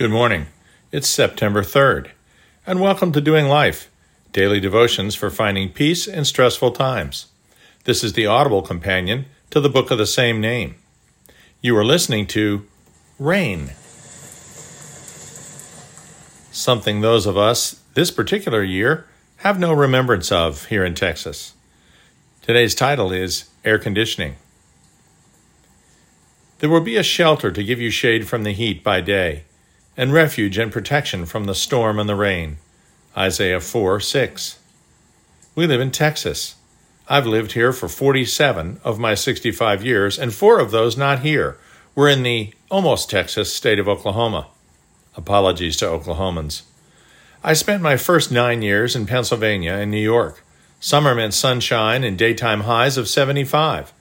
Good morning. It's September 3rd, and welcome to Doing Life, daily devotions for finding peace in stressful times. This is the audible companion to the book of the same name. You are listening to Rain. Something those of us this particular year have no remembrance of here in Texas. Today's title is Air Conditioning. There will be a shelter to give you shade from the heat by day and refuge and protection from the storm and the rain. Isaiah 4 6. We live in Texas. I've lived here for 47 of my 65 years, and four of those not here. We're in the almost Texas state of Oklahoma. Apologies to Oklahomans. I spent my first nine years in Pennsylvania and New York. Summer meant sunshine and daytime highs of 75.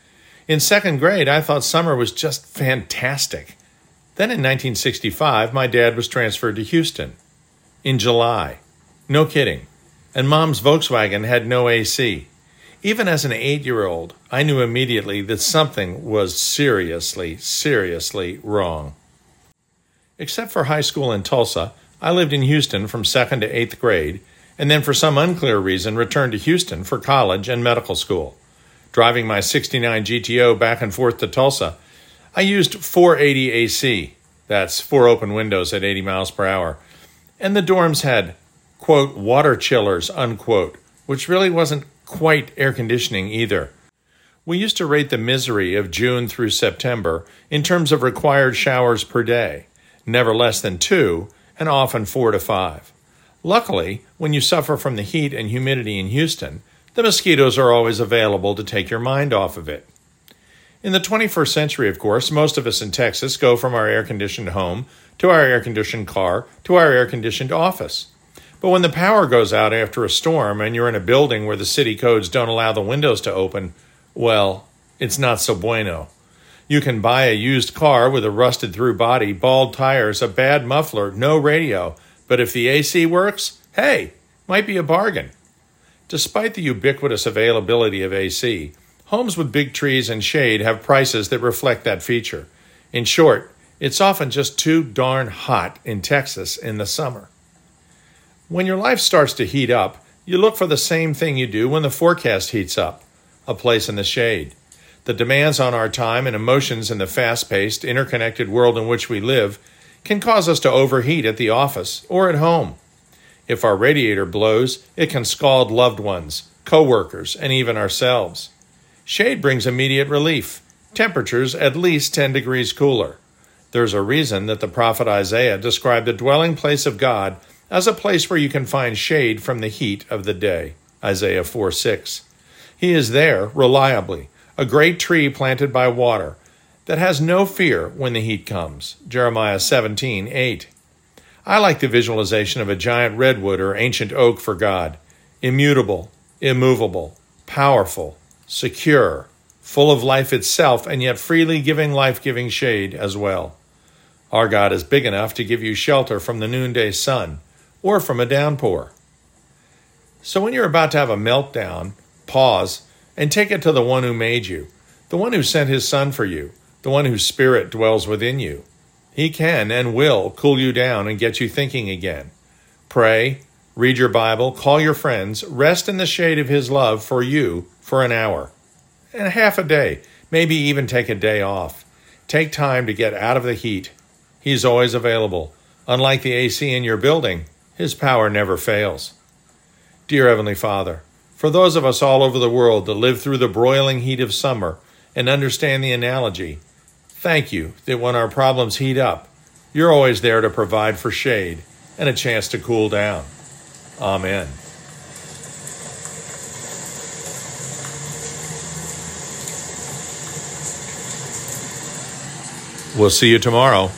In second grade, I thought summer was just fantastic. Then in 1965, my dad was transferred to Houston. In July. No kidding. And mom's Volkswagen had no AC. Even as an eight year old, I knew immediately that something was seriously, seriously wrong. Except for high school in Tulsa, I lived in Houston from second to eighth grade, and then for some unclear reason returned to Houston for college and medical school. Driving my 69 GTO back and forth to Tulsa, I used 480 AC. That's four open windows at 80 miles per hour. And the dorms had, quote, water chillers, unquote, which really wasn't quite air conditioning either. We used to rate the misery of June through September in terms of required showers per day, never less than two, and often four to five. Luckily, when you suffer from the heat and humidity in Houston, the mosquitoes are always available to take your mind off of it. In the 21st century, of course, most of us in Texas go from our air conditioned home to our air conditioned car to our air conditioned office. But when the power goes out after a storm and you're in a building where the city codes don't allow the windows to open, well, it's not so bueno. You can buy a used car with a rusted through body, bald tires, a bad muffler, no radio, but if the AC works, hey, might be a bargain. Despite the ubiquitous availability of AC, Homes with big trees and shade have prices that reflect that feature. In short, it's often just too darn hot in Texas in the summer. When your life starts to heat up, you look for the same thing you do when the forecast heats up a place in the shade. The demands on our time and emotions in the fast paced, interconnected world in which we live can cause us to overheat at the office or at home. If our radiator blows, it can scald loved ones, coworkers, and even ourselves. Shade brings immediate relief, temperatures at least 10 degrees cooler. There's a reason that the prophet Isaiah described the dwelling place of God as a place where you can find shade from the heat of the day. Isaiah 4 6. He is there, reliably, a great tree planted by water that has no fear when the heat comes. Jeremiah 17 8. I like the visualization of a giant redwood or ancient oak for God, immutable, immovable, powerful, secure, full of life itself, and yet freely giving life giving shade as well. Our God is big enough to give you shelter from the noonday sun or from a downpour. So when you're about to have a meltdown, pause and take it to the one who made you, the one who sent his son for you, the one whose spirit dwells within you. He can and will cool you down and get you thinking again. Pray, read your Bible, call your friends, rest in the shade of his love for you for an hour and half a day, maybe even take a day off. Take time to get out of the heat. He's always available. Unlike the AC in your building, his power never fails. Dear Heavenly Father, for those of us all over the world that live through the broiling heat of summer and understand the analogy, thank you that when our problems heat up, you're always there to provide for shade and a chance to cool down. Amen. We'll see you tomorrow.